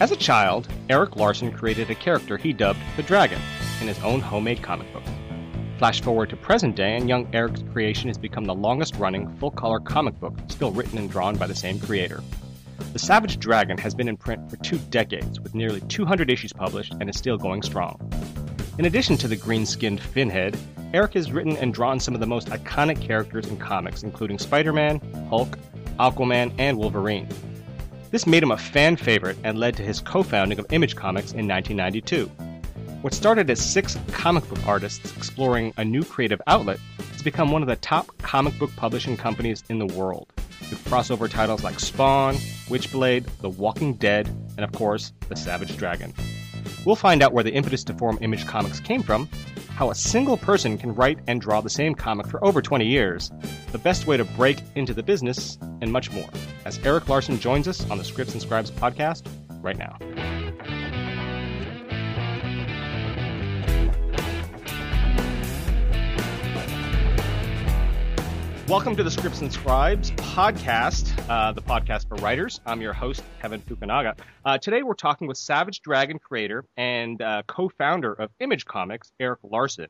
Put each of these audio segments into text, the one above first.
As a child, Erik Larsen created a character he dubbed the Dragon in his own homemade comic book. Flash forward to present day, and young Erik's creation has become the longest running full color comic book still written and drawn by the same creator. The Savage Dragon has been in print for two decades, with nearly 200 issues published, and is still going strong. In addition to the green skinned Finhead, Eric has written and drawn some of the most iconic characters in comics, including Spider Man, Hulk, Aquaman, and Wolverine. This made him a fan favorite and led to his co founding of Image Comics in 1992. What started as six comic book artists exploring a new creative outlet has become one of the top comic book publishing companies in the world, with crossover titles like Spawn, Witchblade, The Walking Dead, and of course, The Savage Dragon. We'll find out where the impetus to form Image Comics came from, how a single person can write and draw the same comic for over 20 years, the best way to break into the business, and much more, as Erik Larsen joins us on the Scripts and Scribes podcast right now. Welcome to the Scripts and Scribes podcast, uh, the podcast for writers. I'm your host, Kevin Fukunaga. Uh, today we're talking with Savage Dragon creator and uh, co-founder of Image Comics, Erik Larsen.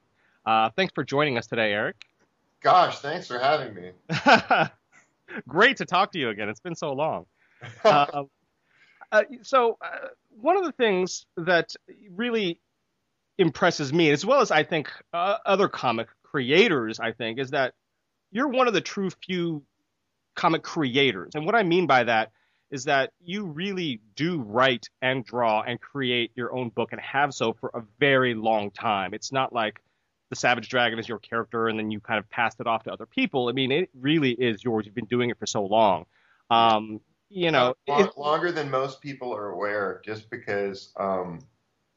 Uh, thanks for joining us today, Erik. Gosh, thanks for having me. Great to talk to you again. It's been so long. Uh, uh, so one of the things that really impresses me, as well as I think other comic creators, I think, is that you're one of the true few comic creators. And what I mean by that is that you really do write and draw and create your own book and have so for a very long time. It's not like the Savage Dragon is your character and then you kind of passed it off to other people. I mean, it really is yours. You've been doing it for so long. Um, you know, Long, longer than most people are aware, just because um,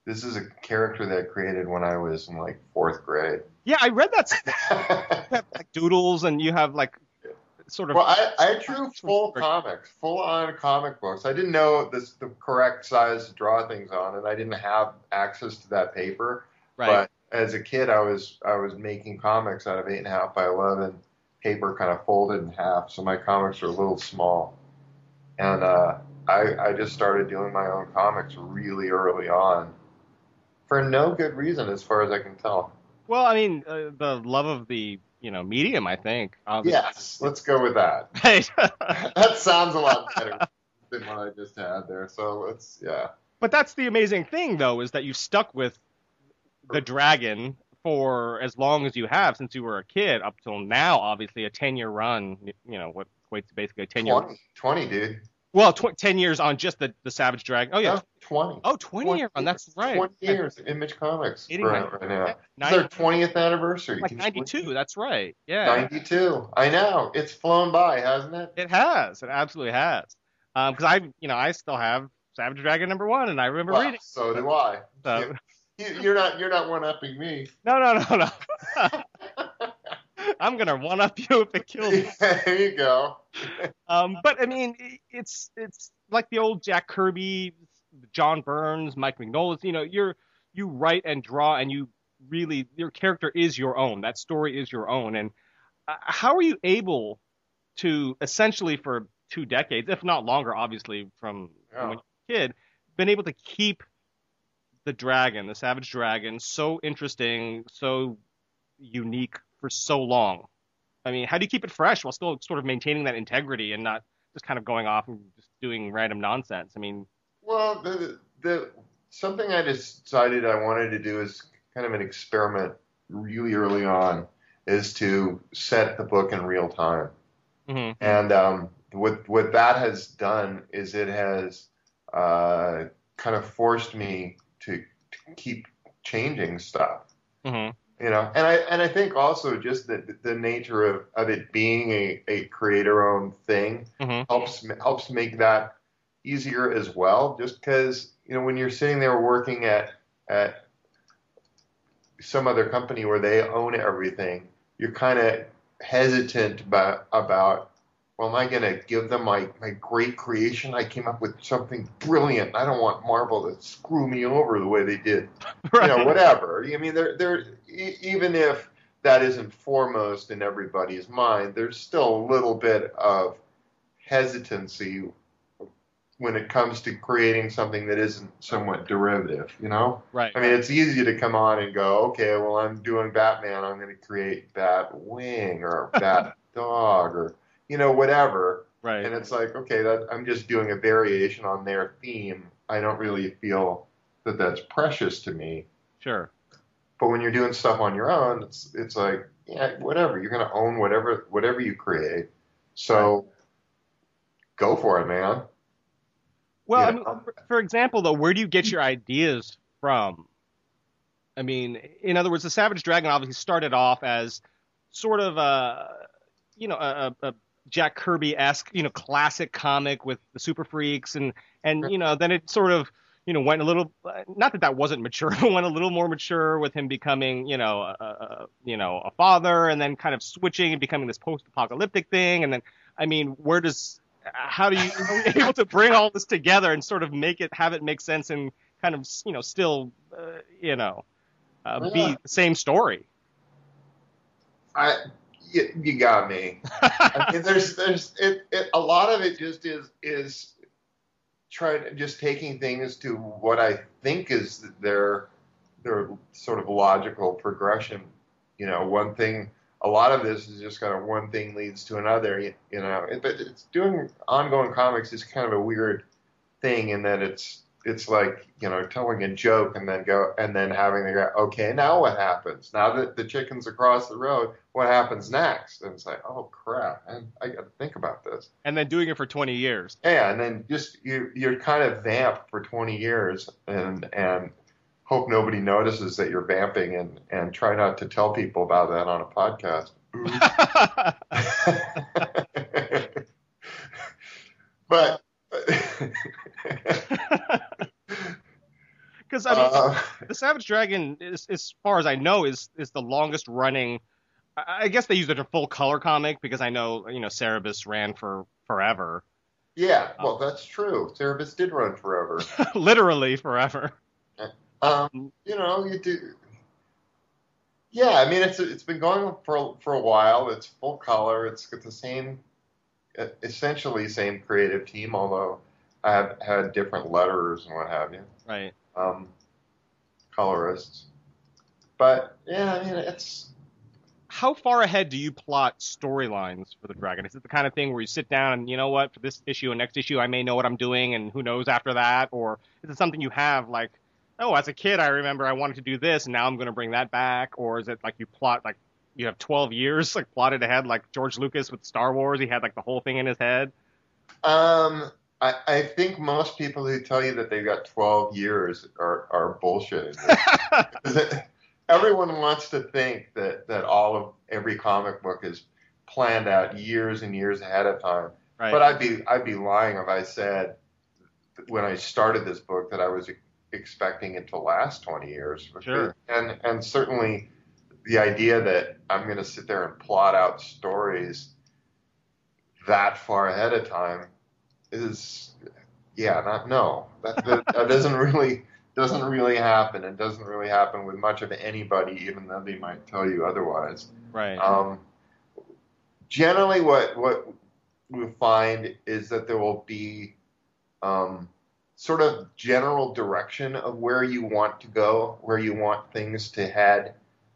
this is a character that I created when I was in like fourth grade. Yeah, I read that. you have like doodles, and you have like sort of. Well, I, I drew full comics, full on comic books. I didn't know this the correct size to draw things on, and I didn't have access to that paper. Right. But as a kid, I was I was making comics out of eight and a half by eleven paper, kind of folded in half, so my comics are a little small. And uh, I I just started doing my own comics really early on, for no good reason, as far as I can tell. Well, I mean, uh, the love of the you know medium, I think. Obviously. Yes, let's go with that. That sounds a lot better than what I just had there. So let's yeah. But that's the amazing thing, though, is that you stuck with the dragon for as long as you have since you were a kid up till now. Obviously, a ten year run. You know what equates to basically a ten year. 20, 20 dude. Well, tw- 10 years on just the, the Savage Dragon. Oh, yeah. No, 20. Oh, 20, 20 year run. That's right. 20 years of Image Comics. Right, right now. It's their 20th anniversary. Like 92. That's right. Yeah. 92. I know. It's flown by, hasn't it? It has. It absolutely has. Because um, I, you know, I still have Savage Dragon number one, and I remember reading. So do I. So. You, are not. You're not one upping me. No, no, no, no. I'm gonna one up you if it kills me. there you go. um, but I mean, it's it's like the old Jack Kirby, John Byrne, Mike Mignola. You know, you're you write and draw, and you really your character is your own. That story is your own. And uh, how are you able to essentially for two decades, if not longer, obviously from, yeah. from when you were a kid, been able to keep the dragon, the savage dragon, so interesting, so unique for so long? I mean, how do you keep it fresh while still sort of maintaining that integrity and not just kind of going off and just doing random nonsense? I mean, well, the the something I decided I wanted to do is kind of an experiment really early on is to set the book in real time. Mm-hmm. And um, what what that has done is it has uh, kind of forced me to, to keep changing stuff. Mm-hmm you know and i and i think also just the the nature of of it being a a creator owned thing mm-hmm. helps helps make that easier as well just because you know when you're sitting there working at at some other company where they own everything you're kind of hesitant about about well, am I going to give them my, my great creation? I came up with something brilliant. I don't want Marvel to screw me over the way they did. Right. You know, whatever. I mean, they're, they're, even if that isn't foremost in everybody's mind, there's still a little bit of hesitancy when it comes to creating something that isn't somewhat derivative, you know? Right. I mean, it's easy to come on and go, okay, well, I'm doing Batman. I'm going to create Bat Wing or Bat Dog or, you know, whatever. right. And it's like, okay, that, I'm just doing a variation on their theme. I don't really feel that that's precious to me. Sure. But when you're doing stuff on your own, it's it's like, yeah, whatever. You're going to own whatever whatever you create. So go for it, man. Well, I mean, for, for example, though, where do you get your ideas from? I mean, in other words, the Savage Dragon obviously started off as sort of a, you know, a, a Jack Kirby esque, you know, classic comic with the Super Freaks, and and you know, then it sort of, you know, went a little. Not that that wasn't mature, but went a little more mature with him becoming, you know, a, a you know, a father, and then kind of switching and becoming this post-apocalyptic thing, and then, I mean, where does how do you are you able to bring all this together and sort of make it have it make sense and kind of you know still uh, you know uh, be the same story I you, you got me. I mean, there's there's it, it a lot of it just is is trying just taking things to what I think is their their sort of logical progression. You know, one thing. A lot of this is just kind of one thing leads to another. You, you know, it, but it's doing ongoing comics is kind of a weird thing in that it's it's like you know telling a joke and then go and then having to go okay now what happens? Now that the chicken's across the road what happens next? And it's like oh crap I, I got to think about this. And then doing it for 20 years. Yeah and then just you you're kind of vamp for 20 years and and hope nobody notices that you're vamping and and try not to tell people about that on a podcast. But because I mean uh, the Savage Dragon is as far as I know is is the longest running I guess they used it a full color comic because I know you know Cerebus ran for forever yeah well that's true Cerebus did run forever literally forever Um, you know, you do. Yeah, I mean, it's it's been going for for a while. It's full color. It's got the same, uh, essentially same creative team, although have had different letters and what have you, right um, colorists. But yeah, I mean, it's how far ahead do you plot storylines for the dragon? Is it the kind of thing where you sit down and you know what, for this issue and next issue, I may know what I'm doing, and who knows after that? Or is it something you have like, oh, as a kid, I remember I wanted to do this, and now I'm going to bring that back? Or is it like you plot like you have 12 years like plotted ahead, like George Lucas with Star Wars? He had like the whole thing in his head. um. I, I think most people who tell you that they've got 12 years are, are bullshitting. everyone wants to think that, that all of every comic book is planned out years and years ahead of time. right. But I'd be I'd be lying if I said when I started this book that I was expecting it to last 20 years. Sure. And and certainly the idea that I'm going to sit there and plot out stories that far ahead of time is yeah not no that that, that doesn't really doesn't really happen and doesn't really happen with much of anybody even though they might tell you otherwise right. um, generally, what what we find is that there will be um, sort of general direction of where you want to go, where you want things to head,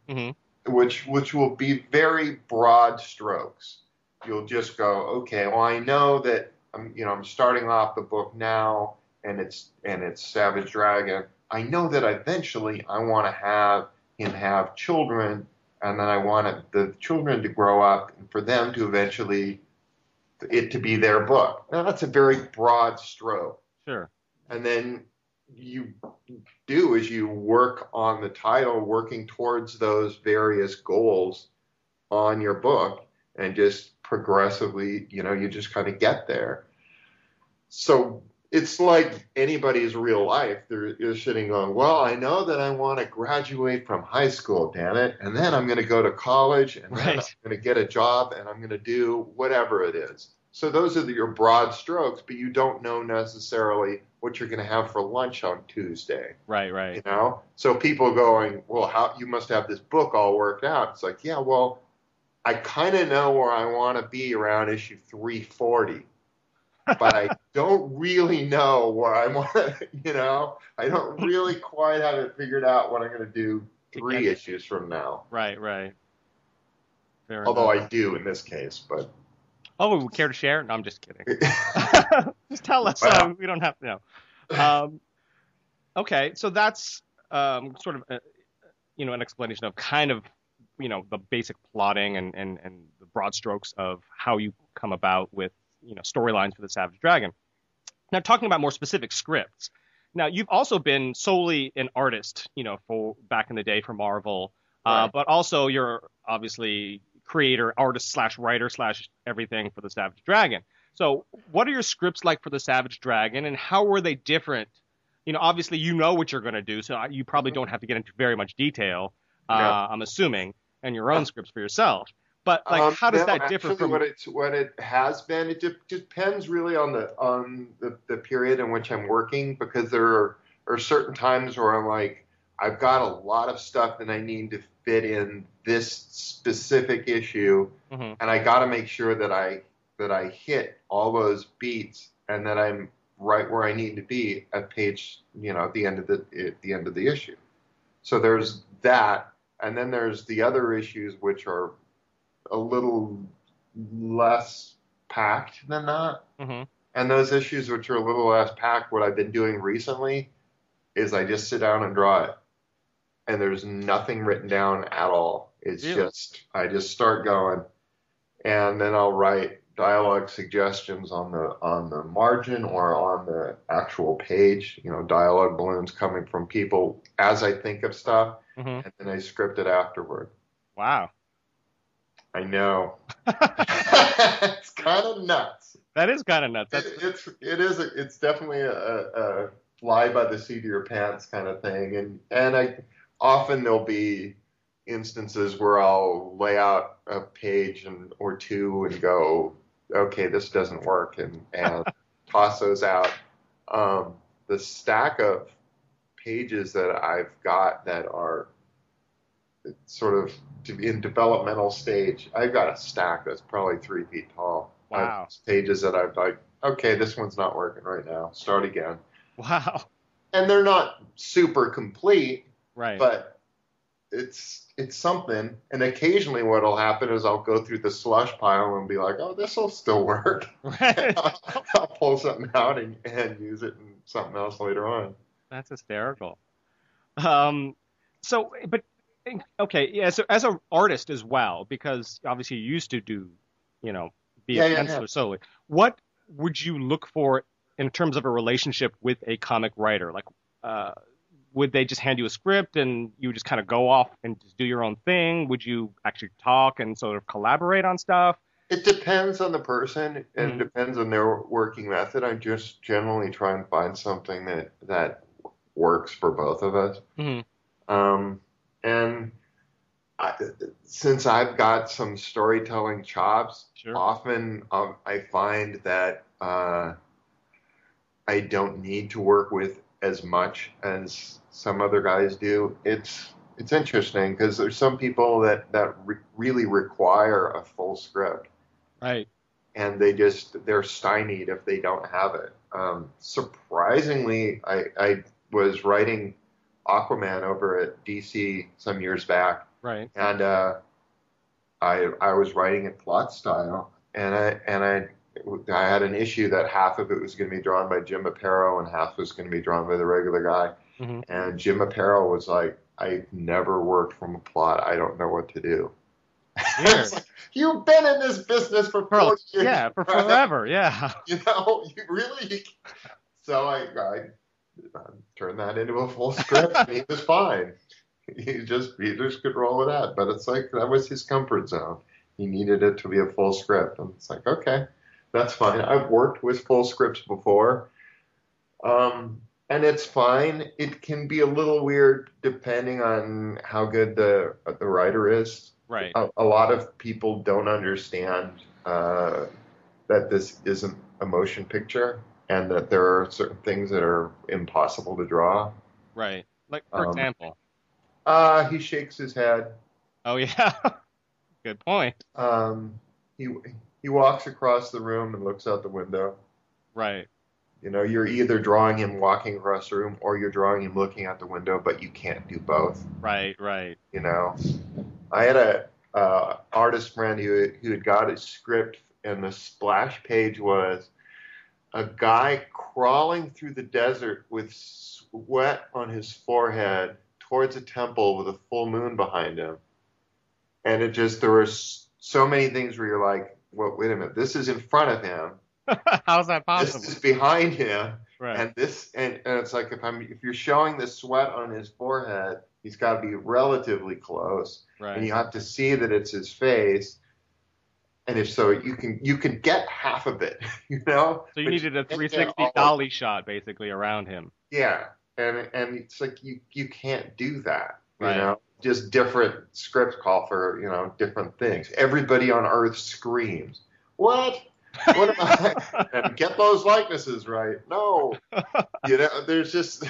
hmm which which will be very broad strokes. You'll just go, okay, well, I know that I'm you know I'm starting off the book now, and it's and it's Savage Dragon. I know that eventually I want to have him have children, and then I want the children to grow up, and for them to eventually it to be their book. Now that's a very broad stroke Sure. and then you do is you work on the title working towards those various goals on your book and just progressively you know you just kind of get there. So it's like anybody's real life. They're, you're sitting going well i know that i want to graduate from high school damn it and then i'm going to go to college and then i'm going to get a job and i'm going to do whatever it is. So those are the, your broad strokes but you don't know necessarily what you're going to have for lunch on tuesday. Right. Right. You know? So people going well how you must have this book all worked out. It's like yeah well i kind of know where i want to be around issue 340 but I don't really know where I want to, you know, I don't really quite have it figured out what I'm going to do three issues from now. Right, right. Fair Although enough. I do in this case, but Oh, we care to share? No, I'm just kidding. just tell us. Wow. Uh, we don't have to know. Um, okay, so that's um, sort of a, you know an explanation of kind of you know the basic plotting and, and, and the broad strokes of how you come about with you know storylines for the Savage Dragon. Now, talking about more specific scripts. Now, you've also been solely an artist, you know, for back in the day for Marvel, uh, but also you're obviously creator, artist slash writer slash everything for the Savage Dragon. So, what are your scripts like for the Savage Dragon, and how were they different? You know, obviously you know what you're going to do, so you probably don't have to get into very much detail. Uh, No. I'm assuming, and your own scripts for yourself. But like, Um, how does no, that differ from? what it's what it has been? It de- depends really on the on the, the period in which I'm working because there are, are certain times where I'm like I've got a lot of stuff that I need to fit in this specific issue, Mhm. and I got to make sure that I that I hit all those beats and that I'm right where I need to be at page you know at the end of the at the end of the issue. So there's that, and then there's the other issues which are a little less packed than that. Mhm. And those issues which are a little less packed, what I've been doing recently is I just sit down and draw it. And there's nothing written down at all. It's Really? just I just start going and then I'll write dialogue suggestions on the on the margin or on the actual page, you know, dialogue balloons coming from people as I think of stuff Mhm. and then I script it afterward. Wow, I know. it's kind of nuts. that is kind of nuts. That's It, it's it is a, it's definitely a, a, a fly by the seat of your pants kind of thing, and and I often there'll be instances where I'll lay out a page and or two and go, okay, this doesn't work, and and toss those out. Um, the stack of pages that I've got that are sort of in developmental stage, I've got a stack that's probably three feet tall. Wow. pages that I've like, okay, this one's not working right now. Start again. wow. And they're not super complete, Right. but it's it's something. And occasionally, what'll happen is I'll go through the slush pile and be like, oh, this will still work. right. I'll pull something out and, and use it in something else later on. That's hysterical. Um, so, but okay, yeah. So as an artist as well, because obviously you used to do, you know, be Yeah, a yeah, penciler yeah. solely. What would you look for in terms of a relationship with a comic writer? Like, uh, would they just hand you a script and you just kind of go off and just do your own thing? Would you actually talk and sort of collaborate on stuff? It depends on the person and Mhm. it depends on their working method. I just generally try and find something that that works for both of us. Mm-hmm. Um, and I, since I've got some storytelling chops, Sure. often um, I find that uh, I don't need to work with as much as some other guys do. It's it's interesting because there's some people that that re- really require a full script Right. and they just they're stymied if they don't have it. Um, surprisingly, I, I was writing Aquaman over at DC some years back, Right. and uh, I I was writing in plot style, and I and I I had an issue that half of it was going to be drawn by Jim Aparo and half was going to be drawn by the regular guy, Mhm. and Jim Aparo was like, "I've never worked from a plot. I don't know what to do." Like, You've been in this business for For, years. yeah, for right? forever. Yeah. You know, you really. So I, I, I turned that into a full script. and he was fine. He just he just could roll with that. But it's like that was his comfort zone. He needed it to be a full script, and it's like okay, that's fine. I've worked with full scripts before, um, and it's fine. It can be a little weird depending on how good the the writer is Right. a, a lot of people don't understand uh, that this isn't a motion picture and that there are certain things that are impossible to draw. Right. Like for Um, example. Uh, he shakes his head. Oh yeah. Good point. Um, he he walks across the room and looks out the window. Right. You know, you're either drawing him walking across the room or you're drawing him looking out the window, but you can't do both. Right. Right. You know, I had a uh, artist friend who who had got a script, and the splash page was a guy crawling through the desert with sweat on his forehead towards a temple with a full moon behind him, and it just there were so many things where you're like, well, wait a minute, this is in front of him. How's that possible? This is behind him, right. and this, and, and it's like if I'm if you're showing the sweat on his forehead, he's got to be relatively close, right. and you have to see that it's his face. And if so, you can you can get half of it, you know. So you But needed a 360 all of it. dolly shot basically around him. Yeah, and and it's like you you can't do that. You Right. know, just different scripts call for you know different things. Everybody on Earth screams. What? What am I? and get those likenesses right. No, you know, there's just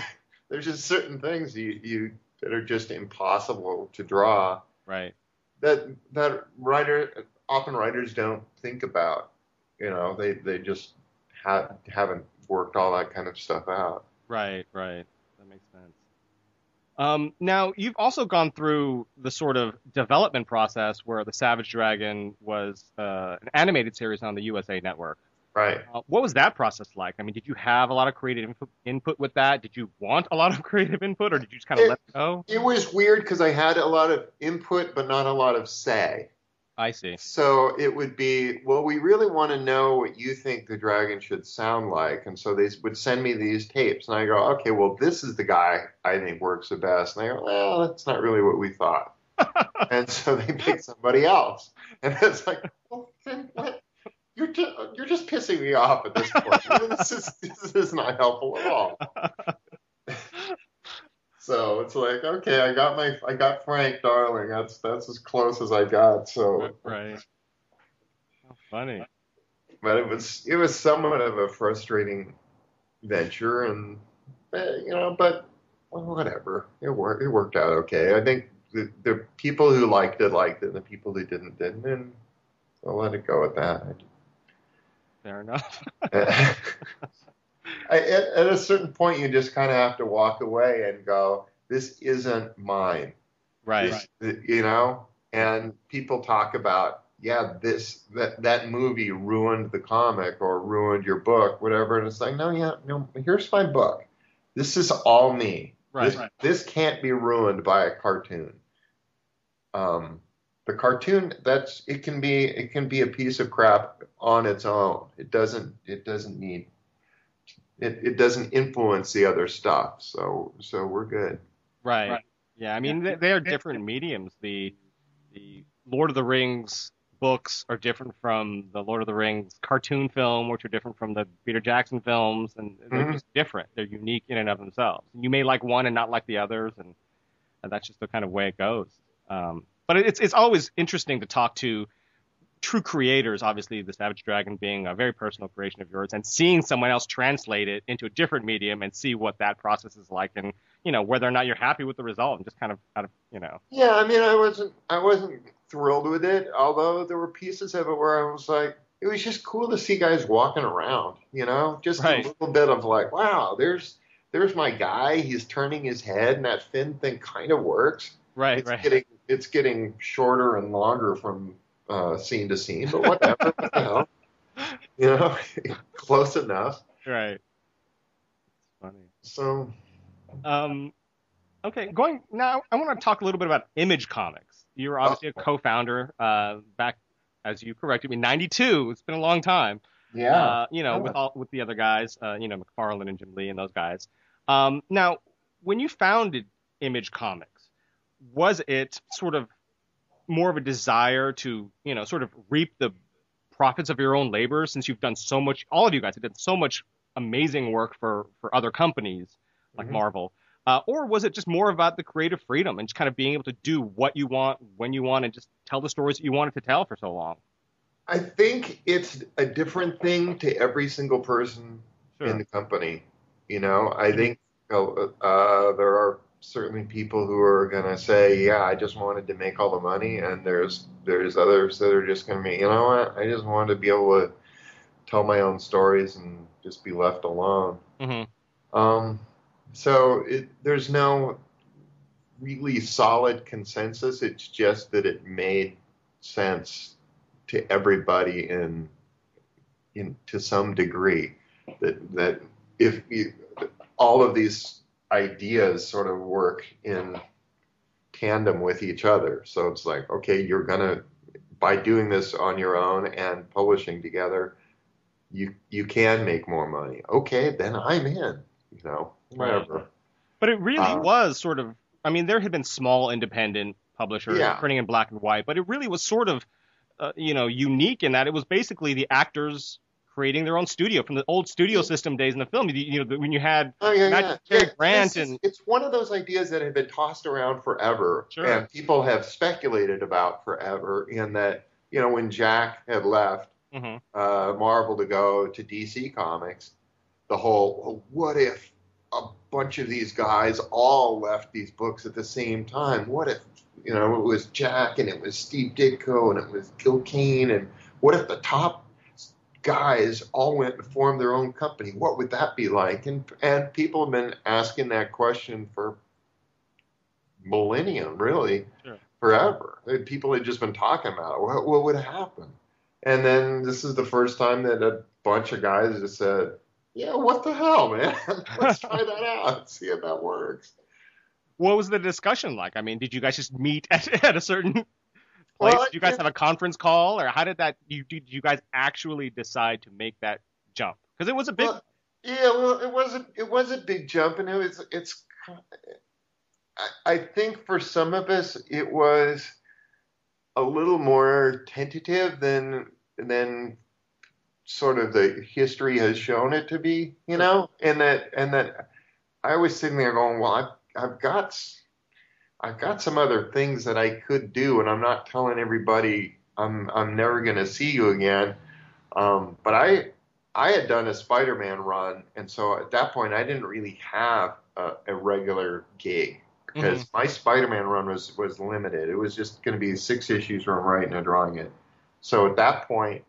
there's just certain things you you that are just impossible to draw. right. That that writer often writers don't think about. You know, they they just ha- haven't worked all that kind of stuff out. Right, right. That makes sense. Um, now, you've also gone through the sort of development process where the Savage Dragon was uh, an animated series on the USA Network. Right. Uh, what was that process like? I mean, did you have a lot of creative input, input with that? Did you want a lot of creative input, or did you just kind of It- let it go? It was weird because I had a lot of input, but not a lot of say. I see. So it would be, well, we really want to know what you think the dragon should sound like. And so they would send me these tapes. And I go, okay, well, this is the guy I think works the best. And they go, well, that's not really what we thought. and so they pick somebody else. And it's like, well, then what? You're, ju- you're just pissing me off at this point. this, is, this is not helpful at all. So it's like, okay, I got my, I got Frank Darling. That's that's as close as I got. So, right. How funny. but it was it was somewhat of a frustrating venture, and eh, you know, but well, whatever. It worked. It worked out okay. I think the the people who liked it liked it, and the people who didn't didn't, and I'll let it go at that. Fair enough. I, at, at a certain point, you just kind of have to walk away and go, "This isn't mine." right. This- you know, and people talk about, yeah, this that that movie ruined the comic or ruined your book, whatever. And it's like, no, yeah, no. Here's my book. This is all me. Right. This, this can't be ruined by a cartoon. Um, the cartoon that's it can be it can be a piece of crap on its own. It doesn't it doesn't need it, it doesn't influence the other stuff. So so we're good. Right. Right. Yeah, I mean they, they are different mediums. The the Lord of the Rings books are different from the Lord of the Rings cartoon film, which are different from the Peter Jackson films, and they're Mhm. just different. They're unique in and of themselves. And You may like one and not like the others, and, and that's just the kind of way it goes. Um, but it's it's always interesting to talk to true creators. Obviously, the Savage Dragon being a very personal creation of yours, and seeing someone else translate it into a different medium and see what that process is like, and you know whether or not you're happy with the result, and just kind of kind of you know Yeah, I mean, I wasn't, I wasn't thrilled with it. Although there were pieces of it where I was like, it was just cool to see guys walking around. You know, just Right. a little bit of like, wow, there's, there's my guy. He's turning his head, and that fin thing kind of works. right It's right getting, it's getting shorter and longer from uh, scene to scene, but whatever. what the hell? You know, close enough. right. It's funny. So Um, okay, going now. I want to talk a little bit about Image Comics. You were obviously a co-founder uh, back, as you corrected me, '92. It's been a long time. Uh, you know, Yeah. with all with the other guys, uh, you know, McFarlane and Jim Lee and those guys. Um, now, when you founded Image Comics, was it sort of more of a desire to, you know, sort of reap the profits of your own labor since you've done so much? All of you guys have done so much amazing work for for other companies like Mhm. Marvel. Uh, or was it just more about the creative freedom and just kind of being able to do what you want when you want and just tell the stories that you wanted to tell for so long? I think it's a different thing to every single person in the company. You know, I think uh, uh, there are certainly people who are going to say, "Yeah, I just wanted to make all the money," and there's there's others that are just going to be, you know what, I just wanted to be able to tell my own stories and just be left alone. Mm-hmm. Um, so it, there's no really solid consensus. It's just that it made sense to everybody in in to some degree. That that if you, all of these ideas sort of work in tandem with each other. So it's like, okay, you're gonna by doing this on your own and publishing together, you you can make more money. Okay, then I'm in. You know, whatever. But it really Uh, was sort of. I mean, there had been small independent publishers Yeah. printing in black and white, but it really was sort of, uh, you know, unique in that it was basically the actors creating their own studio from the old studio system days in the film. You, you know, when you had Oh yeah, yeah. Cary yeah Grant is- and- it's one of those ideas that have been tossed around forever, Sure. and people have speculated about forever. In that, you know, when Jack had left mhm, uh, Marvel to go to DC Comics, the whole well, what if a bunch of these guys all left these books at the same time? What if you know it was Jack and it was Steve Ditko and it was Gil Kane and what if the top guys all went and formed their own company? What would that be like? And and people have been asking that question for millennium, really, Sure. forever. People had just been talking about it. What, what would happen? And then this is the first time that a bunch of guys just said, "Yeah, what the hell, man? Let's try that out and see if that works." what was the discussion like? I mean, did you guys just meet at, at a certain place? Well, you guys have a conference call, or how did that? You did you guys actually decide to make that jump? Because it was a big. Well, yeah, well, it wasn't. It was a big jump, and it was. It's. I, I think for some of us, it was a little more tentative than than sort of the history has shown it to be. You know, and that and that I was sitting there going, well, I've I've got I've got some other things that I could do, and I'm not telling everybody I'm I'm never going to see you again. Um, but I I had done a Spider-Man run, and so at that point I didn't really have a, a regular gig because my Spider-Man run was was limited. It was just going to be six issues where I'm writing and drawing it. So at that point,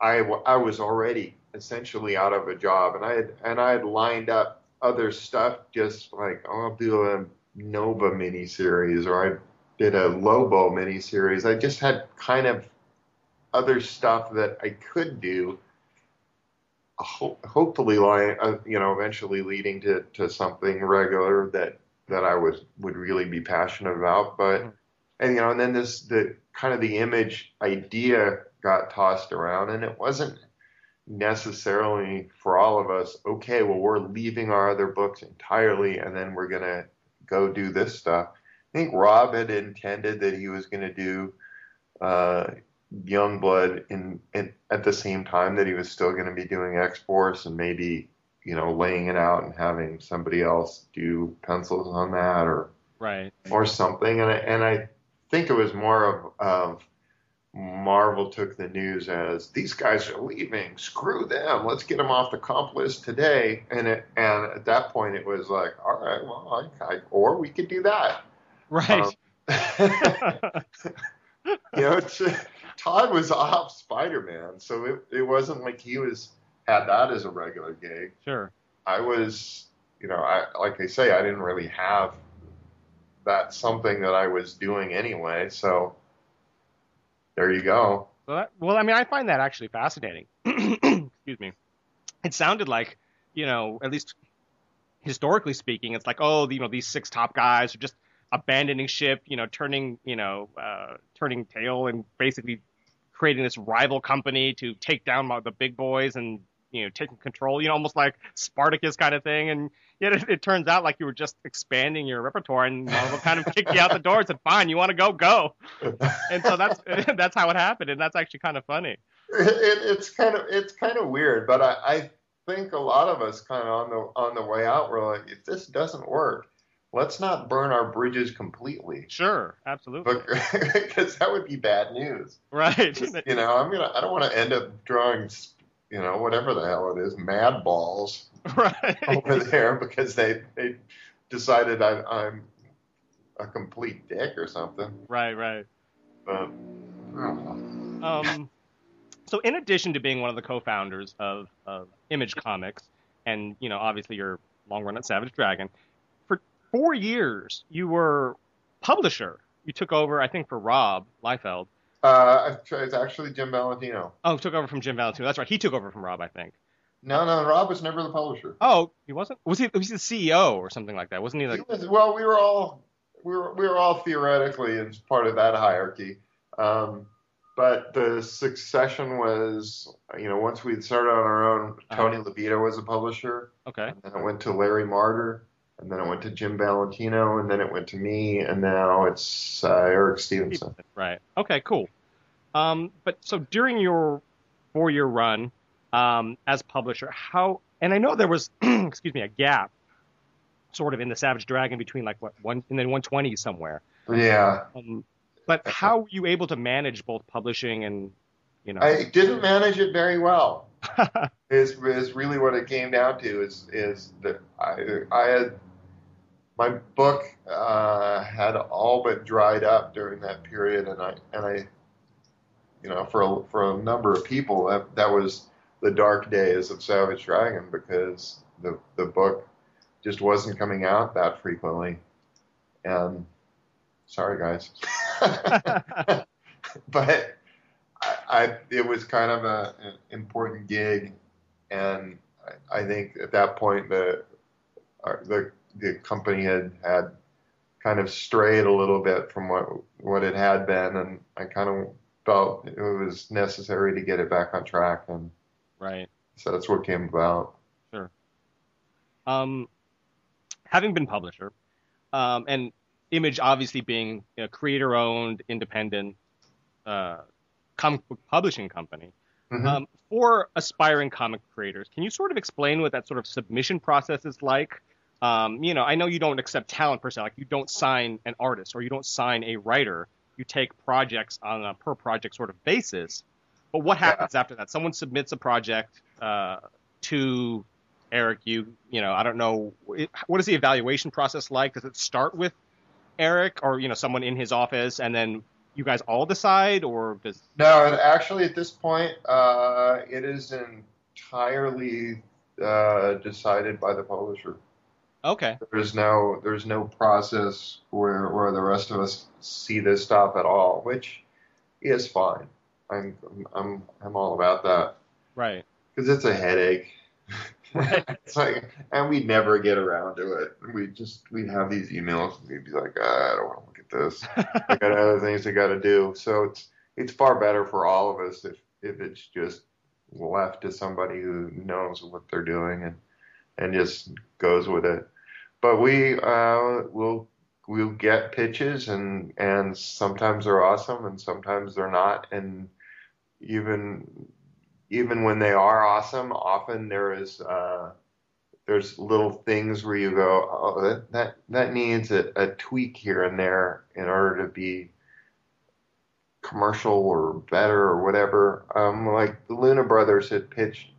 I I was already essentially out of a job, and I had and I had lined up other stuff, just like oh, I'll do a Nova miniseries or I did a Lobo miniseries. I just had kind of other stuff that I could do ho- hopefully uh, you know, eventually leading to, to something regular that, that I was, would really be passionate about. But, Mhm. and, you know, and then this, the kind of the image idea got tossed around and it wasn't necessarily for all of us, okay, well, we're leaving our other books entirely and then we're going to go do this stuff. I think Rob had intended that he was going to do, uh, Youngblood in, in at the same time that he was still going to be doing X Force and maybe you know laying it out and having somebody else do pencils on that or Right. or something. And I, and I think it was more of, of Marvel took the news as these guys are leaving. Screw them. Let's get them off the comp list today. And it, and at that point, it was like, all right, well, I, I, or we could do that. Right. Um, you know, Todd was off Spider-Man, so it, it wasn't like he was had that as a regular gig. sure. I was, you know, I like I say, I didn't really have that something that I was doing anyway. So there you go. So that, well, I mean, I find that actually fascinating. Excuse me. It sounded like, you know, at least historically speaking, it's like, oh, you know, these six top guys are just abandoning ship, you know, turning, you know, uh, turning tail and basically creating this rival company to take down the big boys and, you know, taking control, you know, almost like Spartacus kind of thing. And yet it, it turns out like you were just expanding your repertoire and Marvel kind of kicked you out the door and said, fine, you want to go, go. And so that's, that's how it happened. And that's actually kind of funny. It, it's kind of it's kind of weird, but I, I think a lot of us kind of on the on the way out were like, if this doesn't work, let's not burn our bridges completely, Sure, absolutely. because that would be bad news. right. You know, I'm gonna I don't want to end up drawing, you know, whatever the hell it is, mad balls right. over there because they they decided I, I'm a complete dick or something. Right, right. But know. Um, So, in addition to being one of the co-founders of, of Image Comics, and you know, obviously your long run at Savage Dragon, for four years you were publisher. You took over, I think, for Rob Liefeld. Uh, it's actually Jim Valentino. Oh, took over from Jim Valentino. That's right. He took over from Rob, I think. No, no, Rob was never the publisher. Oh, he wasn't. Was he? Was he the CEO or something like that? Wasn't he? Like... He was, well, we were all we were we were all theoretically as part of that hierarchy. Um, but the succession was, you know, once we started on our own, uh-huh. Tony uh-huh. Lobito was a publisher. Okay. And then it went to Larry Marder, and then it went to Jim Valentino, and then it went to me, and now it's uh, Eric Stephenson. Right. Okay. Cool. Um, but so during your four-year run um, as publisher, how? And I know there was, excuse me, a gap, sort of in the Savage Dragon between like what one and then 120 somewhere. Yeah. Um, but how were you able to manage both publishing and, you know? I didn't manage it very well. is is really what it came down to. Is is that I I had my book uh, had all but dried up during that period, and I and I, you know, for a, for a number of people that that was the dark days of Savage Dragon because the the book just wasn't coming out that frequently, and sorry guys. but I, I, it was kind of a, an important gig, and I, I think at that point the the the company had had kind of strayed a little bit from what what it had been, and I kind of felt it was necessary to get it back on track, and right. So that's what came about. Sure. Um, having been publisher, um, and Image obviously being a creator-owned, independent uh, comic book publishing company. Mm-hmm. Um, for aspiring comic creators, can you sort of explain what that sort of submission process is like? Um, you know, I know you don't accept talent per se, like you don't sign an artist or you don't sign a writer. You take projects on a per project sort of basis. But what happens yeah. after that? Someone submits a project uh, to Eric. You, you know, I don't know. What is the evaluation process like? Does it start with Eric or you know someone in his office, and then you guys all decide, or does? No, actually, at this point, uh, it is entirely uh, decided by the publisher. Okay. There's no there's no process where where the rest of us see this stuff at all, which is fine. I'm I'm I'm all about that. Right. Because it's a headache. Right. it's like, and we'd never get around to it. We just we'd have these emails, and we'd be like, ah, I don't want to look at this. I got other things I got to do. So it's it's far better for all of us if if it's just left to somebody who knows what they're doing and and just goes with it. But we uh, will we'll get pitches and and sometimes they're awesome and sometimes they're not. And even even when they are awesome, often there is uh, there's little things where you go, oh, that that, that needs a, a tweak here and there in order to be commercial or better or whatever. Um, like the Luna Brothers had pitched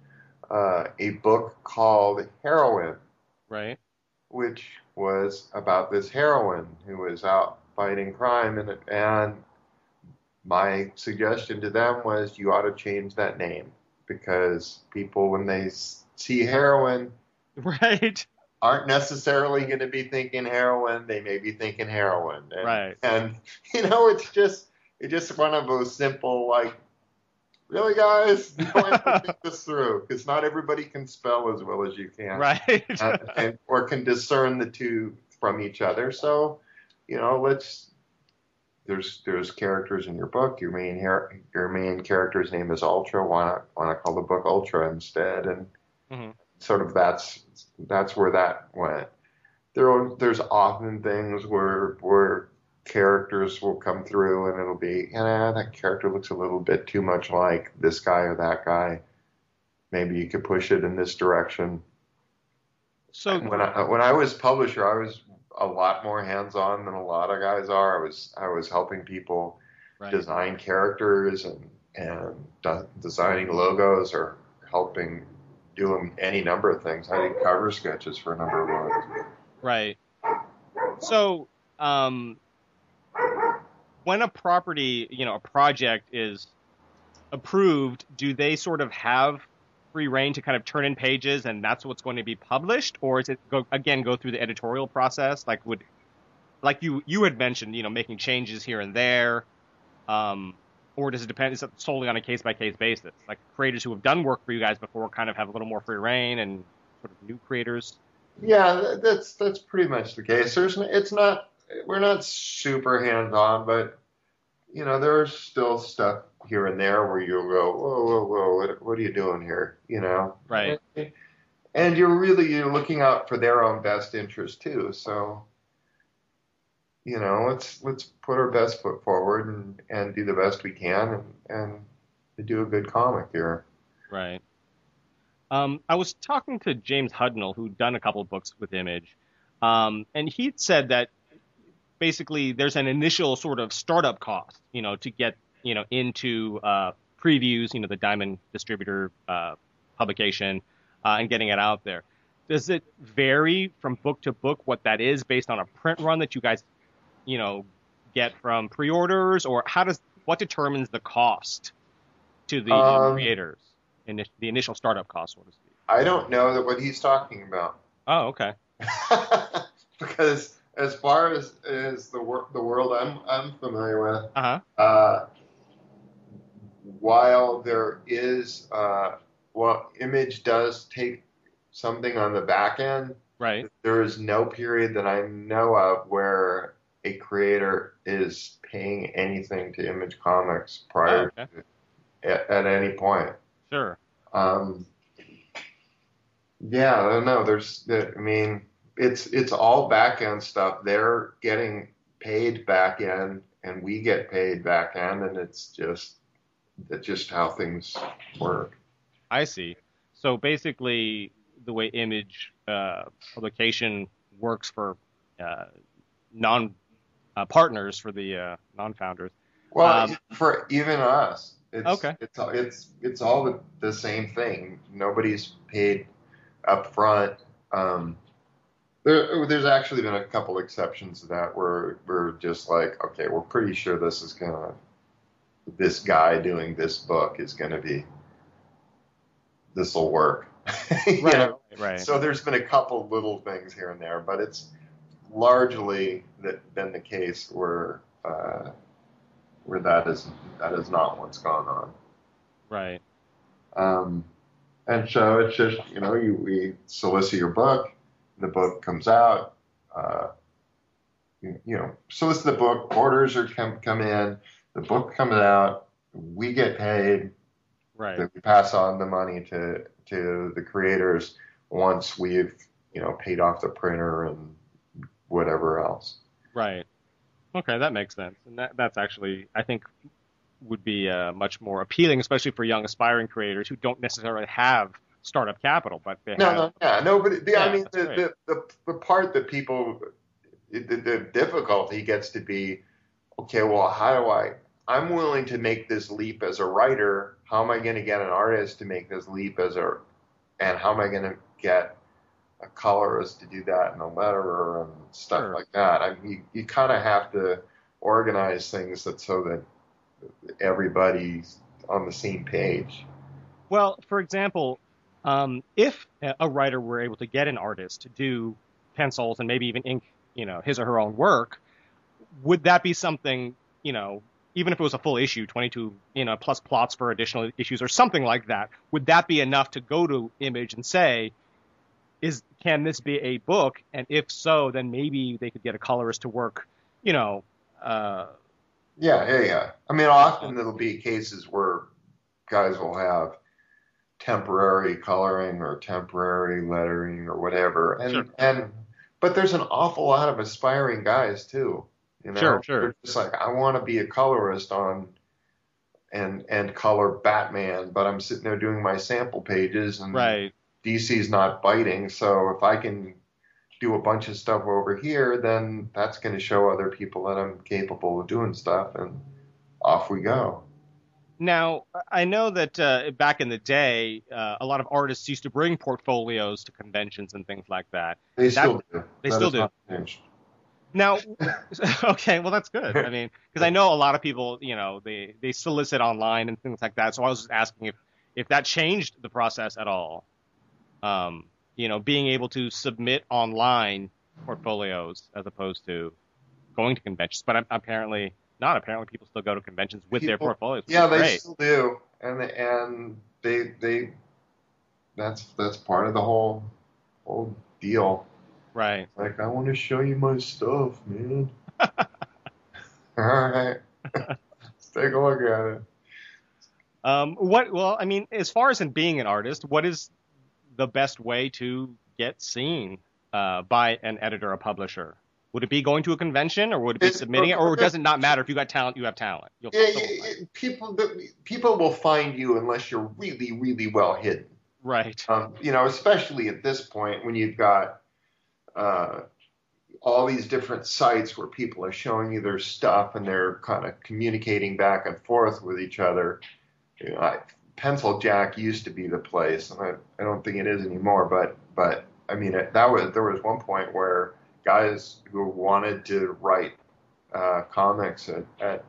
uh, a book called Heroin. Right, which was about this heroine who was out fighting crime, and and my suggestion to them was you ought to change that name because people, when they see heroin, right, aren't necessarily going to be thinking heroin. They may be thinking heroin, and, right? And you know, it's just it's just one of those simple like. Really, guys, you have to think this through because not everybody can spell as well as you can, right? and, and, or can discern the two from each other. So, you know, let's there's there's characters in your book. Your main your main character's name is Ultra. Why not why not call the book Ultra instead? And mm-hmm. sort of that's that's where that went. There are, there's often things where where characters will come through and it'll be, yeah, that character looks a little bit too much like this guy or that guy. Maybe you could push it in this direction. So when I when I was publisher, I was a lot more hands on than a lot of guys are. I was I was helping people right. design characters and and de- designing logos or helping doing any number of things. I did cover sketches for a number of ones. Right. So, um, when a property, you know, a project is approved, do they sort of have free reign to kind of turn in pages and that's what's going to be published, or is it go again go through the editorial process? Like would like you you had mentioned, you know, making changes here and there, um, or does it depend? Is it solely on a case by case basis? Like creators who have done work for you guys before kind of have a little more free reign, and sort of new creators. Yeah, that's that's pretty much the case. There's it's not we're not super hands on, but you know there's still stuff here and there where you'll go, whoa, whoa, whoa, what, what are you doing here? You know, right? And you're really you're looking out for their own best interest too. So, you know, let's let's put our best foot forward and and do the best we can and and do a good comic here. Right. Um, I was talking to James Hudnall, who'd done a couple of books with Image, um, and he'd said that basically there's an initial sort of startup cost, you know, to get you know into uh, previews, you know, the Diamond distributor uh, publication, uh, and getting it out there. Does it vary from book to book what that is based on a print run that you guys, you know, get from pre-orders, or how does what determines the cost to the um, creators, in the initial startup cost, so to speak? I don't know that what he's talking about. Oh, okay. because as far as, as the wor- the world I'm I'm familiar with, uh-huh. uh, while there is uh, well, Image does take something on the back end. Right. There is no period that I know of where a creator is paying anything to Image Comics prior oh, okay. to, at, at, any point. Sure. Um, yeah, I don't know. There's, I mean, it's it's all back end stuff. They're getting paid back end, and we get paid back end, and it's just that's just how things work. I see. So basically, the way image uh, publication works for uh, non uh, partners for the uh, non founders. Well, um, for even us, it's, okay. It's it's it's all the, the same thing. Nobody's paid up front. Um, there, there's actually been a couple exceptions to that where we're just like, okay, we're pretty sure this is gonna, this guy doing this book is gonna be, this will work. right, know? right. So there's been a couple little things here and there, but it's largely that been the case where, uh, where that is that is not what's gone on. Right. Um, and so it's just you know you we solicit your book the book comes out, uh, you, know, solicit the book, orders are come come in, the book comes out, we get paid, right? We pass on the money to to the creators once we've you know paid off the printer and whatever else. Right. Okay, that makes sense, and that that's actually I think would be uh, much more appealing, especially for young aspiring creators who don't necessarily have startup capital, but they no, have, no, yeah, no. But the, yeah, I mean, the, the, the the part that people the, the difficulty gets to be, okay, well, how do I? I'm willing to make this leap as a writer. How am I going to get an artist to make this leap as a, and how am I going to get a colorist to do that and a letterer and stuff sure. like that? I mean, you, you kind of have to organize things that so that everybody's on the same page. Well, for example, um, if a writer were able to get an artist to do pencils and maybe even ink, you know, his or her own work, would that be something, you know, even if it was a full issue, 22, you know, plus plots for additional issues or something like that, would that be enough to go to Image and say, is can this be a book? And if so, then maybe they could get a colorist to work, you know. Uh, yeah, yeah, yeah. I mean, often there'll be cases where guys will have temporary coloring or temporary lettering or whatever. And sure. and but there's an awful lot of aspiring guys too. You know, sure, sure. They're just like I want to be a colorist on and and color Batman, but I'm sitting there doing my sample pages and right. DC's not biting. So if I can do a bunch of stuff over here, then that's going to show other people that I'm capable of doing stuff, and off we go. Now, I know that uh, back in the day, uh, a lot of artists used to bring portfolios to conventions and things like that. They that, still do. They that still do. Now, okay, well that's good. I mean, because I know a lot of people, you know, they they solicit online and things like that. So I was just asking if if that changed the process at all. Um, you know, being able to submit online portfolios as opposed to going to conventions, but apparently not. Apparently, people still go to conventions with people, their portfolios. Yeah, they great. still do, and and they they that's that's part of the whole whole deal. Right. Like I want to show you my stuff, man. All right, let's take a look at it. Um, what? Well, I mean, as far as in being an artist, what is the best way to get seen uh, by an editor a publisher? Would it be going to a convention, or would it be it, submitting it, or does it not matter if you got talent? You have talent. You'll yeah, yeah, people people will find you unless you're really, really well hidden. Right. Um, you know, especially at this point when you've got uh, all these different sites where people are showing you their stuff and they're kind of communicating back and forth with each other. You know, I, PencilJack used to be the place, and I, I don't think it is anymore. But but I mean, it, that was there was one point where guys who wanted to write uh, comics at, at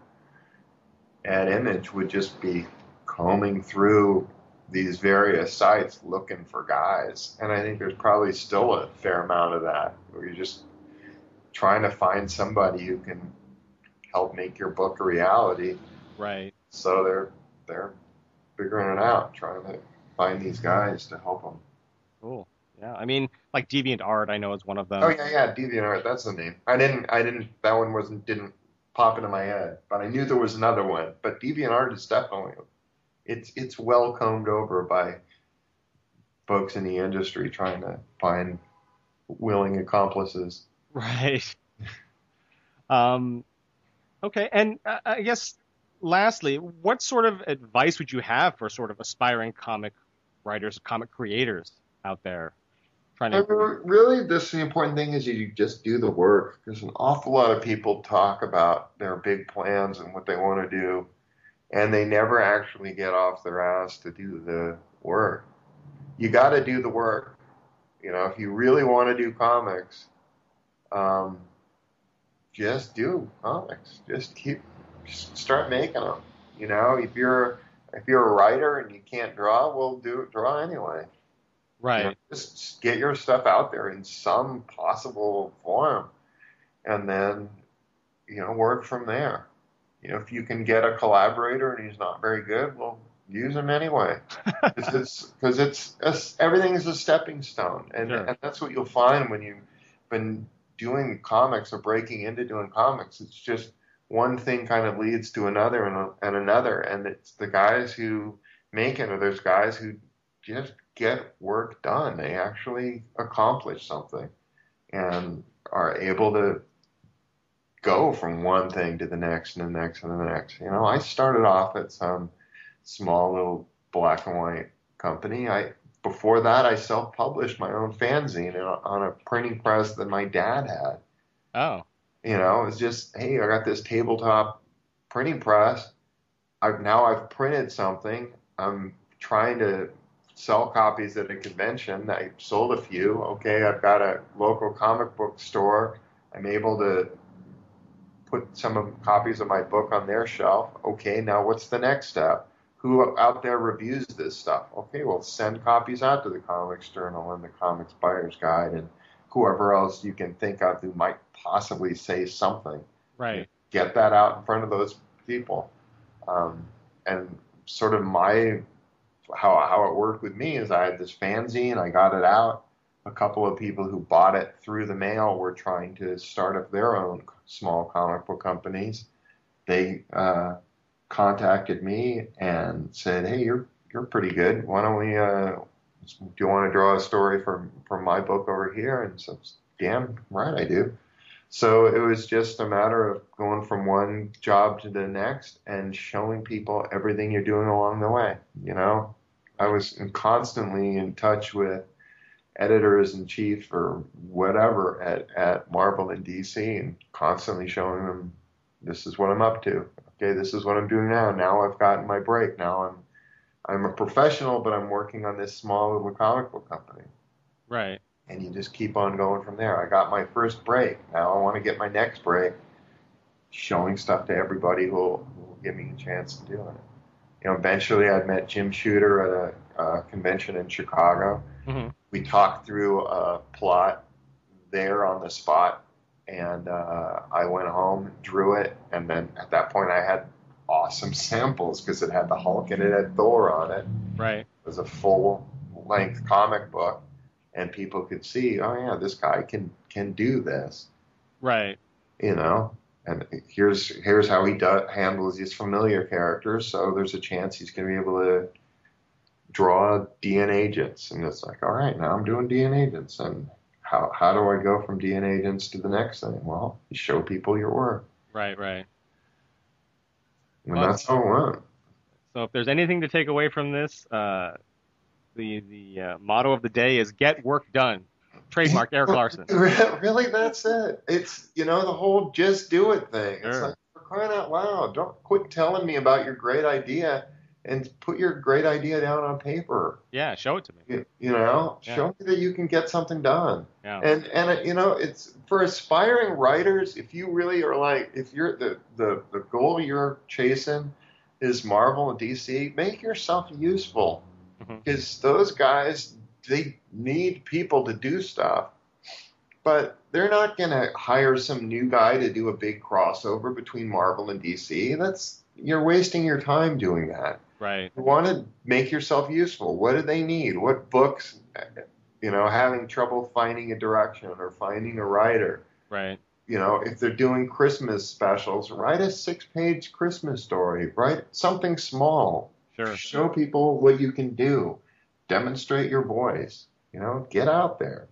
at Image would just be combing through these various sites looking for guys. And I think there's probably still a fair amount of that where you're just trying to find somebody who can help make your book a reality. Right. So they're they're figuring it out, trying to find these guys to help them. Cool. Yeah, I mean, like DeviantArt, I know is one of them. Oh yeah, yeah, DeviantArt. That's the name. I didn't, I didn't. That one wasn't didn't pop into my head, but I knew there was another one. But DeviantArt is definitely it's it's well combed over by folks in the industry trying to find willing accomplices. Right. um, okay, and uh, I guess lastly, what sort of advice would you have for sort of aspiring comic writers, comic creators out there? Trying to... really, this the important thing is you just do the work. There's an awful lot of people talk about their big plans and what they want to do, and they never actually get off their ass to do the work. You got to do the work. You know, if you really want to do comics, um, just do comics. Just keep, just start making them. You know, if you're if you're a writer and you can't draw, well, do draw anyway. Right. You know, just get your stuff out there in some possible form, and then you know work from there you know, if you can get a collaborator and he's not very good, well, use him anyway. Because it's, cause it's, it's everything is a stepping stone, and, sure. and that's what you'll find when you've been doing comics or breaking into doing comics. It's just one thing kind of leads to another and, and another, and it's the guys who make it, or there's guys who just get work done. They actually accomplish something and are able to go from one thing to the next and the next and the next. You know, I started off at some small little black and white company. I before that I self-published my own fanzine on a printing press that my dad had. Oh. You know, it was just, hey, I got this tabletop printing press. I've now I've printed something. I'm trying to sell copies at a convention. I sold a few. Okay, I've got a local comic book store. I'm able to put some of copies of my book on their shelf. Okay, now what's the next step? Who out there reviews this stuff? Okay, well send copies out to the Comics Journal and the Comics Buyer's Guide and whoever else you can think of who might possibly say something. Right. Get that out in front of those people. Um, and sort of my how how it worked with me is I had this fanzine, I got it out a couple of people who bought it through the mail were trying to start up their own small comic book companies. They uh, contacted me and said, "Hey, you're you're pretty good. Why don't we? Uh, do you want to draw a story from from my book over here?" And so, damn right, I do. So it was just a matter of going from one job to the next and showing people everything you're doing along the way. You know, I was constantly in touch with editors in chief or whatever at, at Marvel in DC and constantly showing them this is what I'm up to. Okay, this is what I'm doing now. Now I've gotten my break. Now I'm I'm a professional, but I'm working on this small little comic book company. Right. And you just keep on going from there. I got my first break. Now I want to get my next break. Showing stuff to everybody who will, give me a chance to do it. You know, eventually I met Jim Shooter at a, a convention in Chicago. hmm We talked through a plot there on the spot, and uh, I went home, drew it, and then at that point I had awesome samples because it had the Hulk and it had Thor on it. Right. It was a full length comic book, and people could see, oh yeah, this guy can can do this, Right. you know. And here's here's how he do, handles these familiar characters. So there's a chance he's going to be able to draw DNAgents, and it's like, all right, now I'm doing DNAgents, and how how do I go from DNAgents to the next thing? Well, you show people your work, Right. Right. and Well, that's how it went. So if there's anything to take away from this, uh, the the uh, motto of the day is "Get work done." Trademark Erik Larsen. Really, that's it. It's you know the whole just do it thing. It's Sure. like for crying out loud, don't quit telling me about your great idea and put your great idea down on paper. Yeah, show it to me. You, you know, Yeah. show me that you can get something done. Yeah. And and uh, you know, it's for aspiring writers. If you really are like, if you're the the the goal you're chasing is Marvel and DC, make yourself useful Mhm. because those guys they need people to do stuff, but they're not going to hire some new guy to do a big crossover between Marvel and DC. That's you're wasting your time doing that. Right. You want to make yourself useful. What do they need? What books? You know, having trouble finding a direction or finding a writer. Right. You know, if they're doing Christmas specials, write a six-page Christmas story. Write something small. Sure. Show people what you can do. Demonstrate your voice. You know, get out there.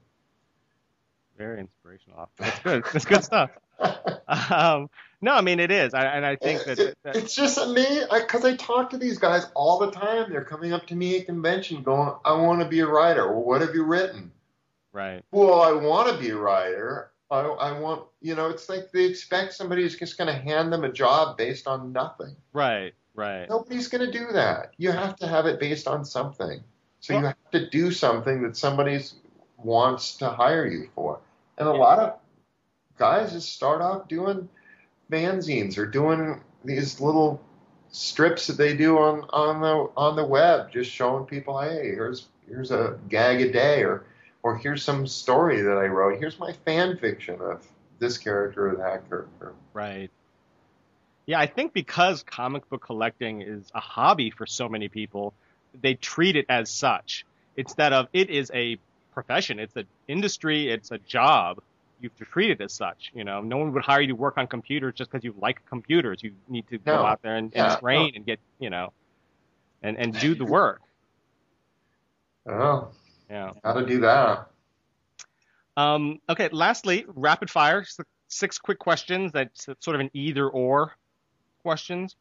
Very inspirational. That's good. That's good stuff. Um, no, I mean it is, I, and I think that, It- that it's just me because I, talk to these guys all the time. They're coming up to me at convention, going, "I want to be a writer." Well, what have you written? right. Well, I want to be a writer. I, I want, you know, it's like they expect somebody who's just going to hand them a job based on nothing. Right. Right. Nobody's going to do that. You have to have it based on something. So you have to do something that somebody wants to hire you for. And a lot of guys just start off doing fanzines or doing these little strips that they do on, on the on the web, just showing people, hey, here's here's a gag a day, or or here's some story that I wrote. Here's my fan fiction of this character or that character. Right. Yeah, I think because comic book collecting is a hobby for so many people, they treat it as such instead of it is a profession, it's an industry, it's a job. You have to treat it as such. You know, no one would hire you to work on computers just because you like computers. You need to go out there and, Yeah, and train and get, you know, and and do the work. Oh, Yeah. how to do that? Um, okay. Lastly, rapid fire. Six quick questions. That's sort of an either or questions,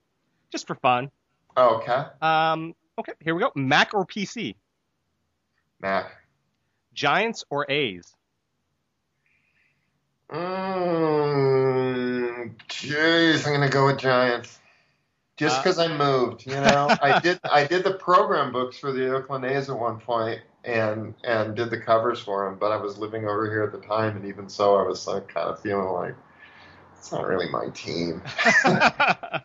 just for fun. Okay, Um, okay, here we go. Mac or PC? Mac. Giants or A's? Mm, jeez, I'm gonna go with Giants. Just Uh, because I moved, you know, I did I did the program books for the Oakland A's at one point, and and did the covers for them. But I was living over here at the time, and even so, I was like kind of feeling like it's not really my team.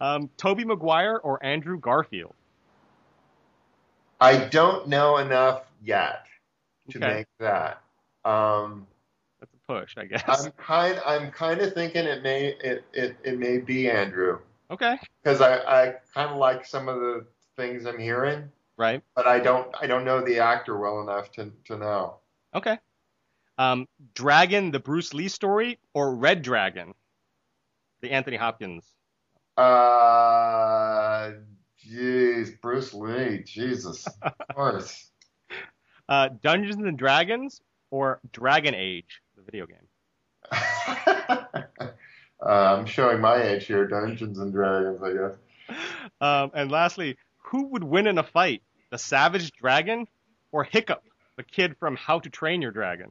um, Tobey Maguire or Andrew Garfield? I don't know enough yet to Okay. make that. Um, That's a push, I guess. I'm kind I'm kind of thinking it may it, it, it may be Andrew okay, because I, I kind of like some of the things I'm hearing. right. but I don't I don't know the actor well enough to to know. Okay. Um, Dragon, the Bruce Lee story, or Red Dragon, the Anthony Hopkins? Uh, jeez, Bruce Lee, Jesus, of course. Uh, Dungeons and Dragons or Dragon Age, the video game? uh, I'm showing my age here. Dungeons and Dragons, I guess. Um, and lastly, who would win in a fight, the Savage Dragon or Hiccup, the kid from How to Train Your Dragon?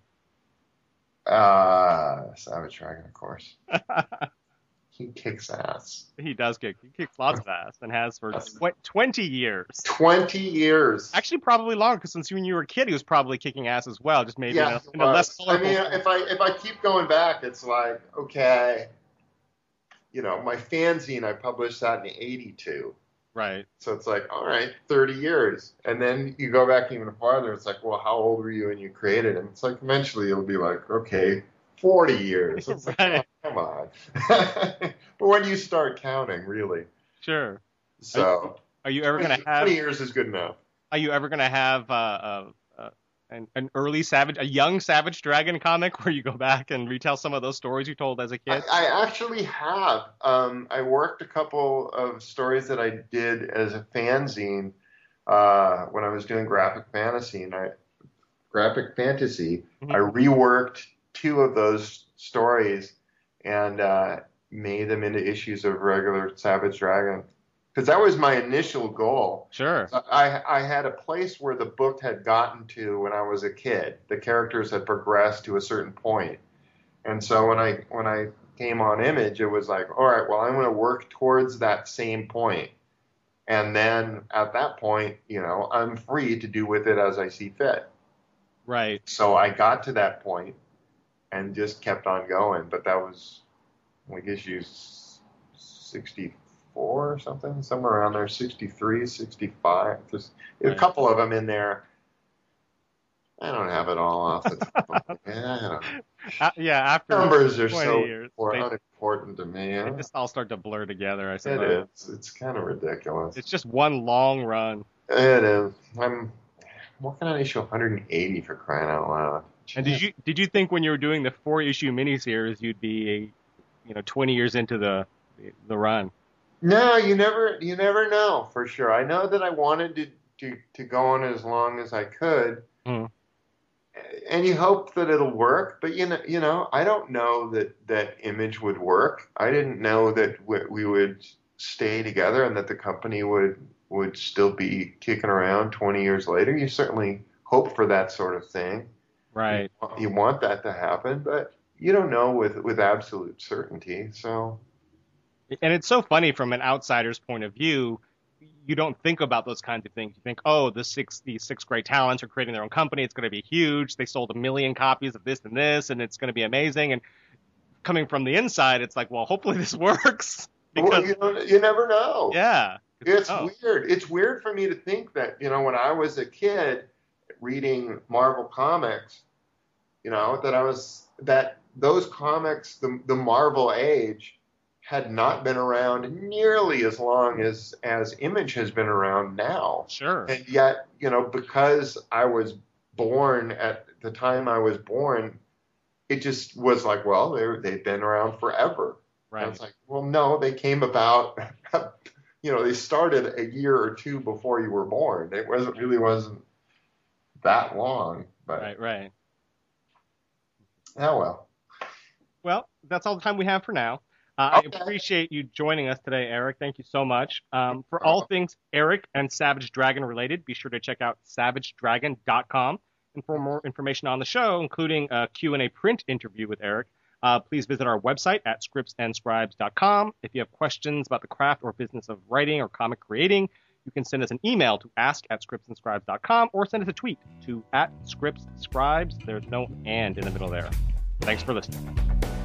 Uh, Savage Dragon, of course. he kicks ass. He does kick. He kicks lots of ass and has for tw- 20 years. Twenty years. Actually, probably longer because since when you were a kid, he was probably kicking ass as well. Just maybe yeah, in, a, in less. I mean, if I if I keep going back, it's like okay, you know, my fanzine I published that in '82. Right. So it's like, all right, 30 years. And then you go back even farther. It's like, well, how old were you when you created? It? And it's like, eventually it'll be like, okay, 40 years. It's like, oh, come on. but when do you start counting, really? Sure. So Are you ever gonna have? 20 years is good enough. Are you ever gonna have uh, uh, uh, an, an early Savage, a young Savage Dragon comic where you go back and retell some of those stories you told as a kid? I actually have. Um, I worked a couple of stories that I did as a fanzine uh, when I was doing graphic fantasy. And I, graphic fantasy, Mhm. I reworked two of those stories and uh, made them into issues of regular Savage Dragon. Because that was my initial goal. Sure. Uh, I, I had a place where the book had gotten to when I was a kid. The characters had progressed to a certain. And so when I when I came on image, it was like, all right, well, I'm going to work towards that same. And then at that point, you know, I'm free to do with it as I see fit. Right. So I got to that point and just kept on going. But that was like issue 64 or something, somewhere around there, 63, 65. There's a couple of them in there. I don't have it all off the top of my head. I don't. Uh, yeah. After Numbers are so years, or they, unimportant to me. they just all start to blur together. I It suppose. is. It's kind of ridiculous. It's just one long run. It is. I'm working on issue 180 for crying out loud. And did you did you think when you were doing the four issue miniseries you'd be a, you know, 20 years into the the run? No, you never you never know for sure. I know that I wanted to to, to go on as long as I could. Hmm. And you hope that it'll work, but you know, you know, I don't know that that image would work. I didn't know that we, we would stay together and that the company would would still be kicking around 20 years later. You certainly hope for that sort of thing. Right. You want that to happen, but you don't know with with absolute certainty. So And it's so funny from an outsider's point of view. You don't think about those kinds of things. You think, oh, the six these six great talents are creating their own company. It's going to be huge. They sold a million copies of this and this, and it's going to be amazing. And coming from the inside, it's like, well, hopefully this works. well, Because you, don't, you never know. yeah, It's Oh. weird. It's weird for me to think that, you know, when I was a kid reading Marvel comics, you know, that I was that those comics, the the Marvel age had not been around nearly as long as as Image has been around now. sure. And yet, you know, because I was born at the time I was born, it just was like, well, they they've been around forever. And it's like, well, no, they came about, you know, they started a year or two before you were born. It wasn't really wasn't that long, but Right. Right. oh well. Well, that's all the time we have for now. Uh, Okay. I appreciate you joining us today, Erik. Thank you so much. Um, for all things Erik and Savage Dragon related, be sure to check out savagedragon.com. And for more information on the show, including a Q&A print interview with Erik, uh, please visit our website at scriptsandscribes.com. If you have questions about the craft or business of writing or comic creating, you can send us an email to ask at scriptsandscribes.com or send us a tweet to at scriptsscribes. There's no and in the middle there. Thanks for listening.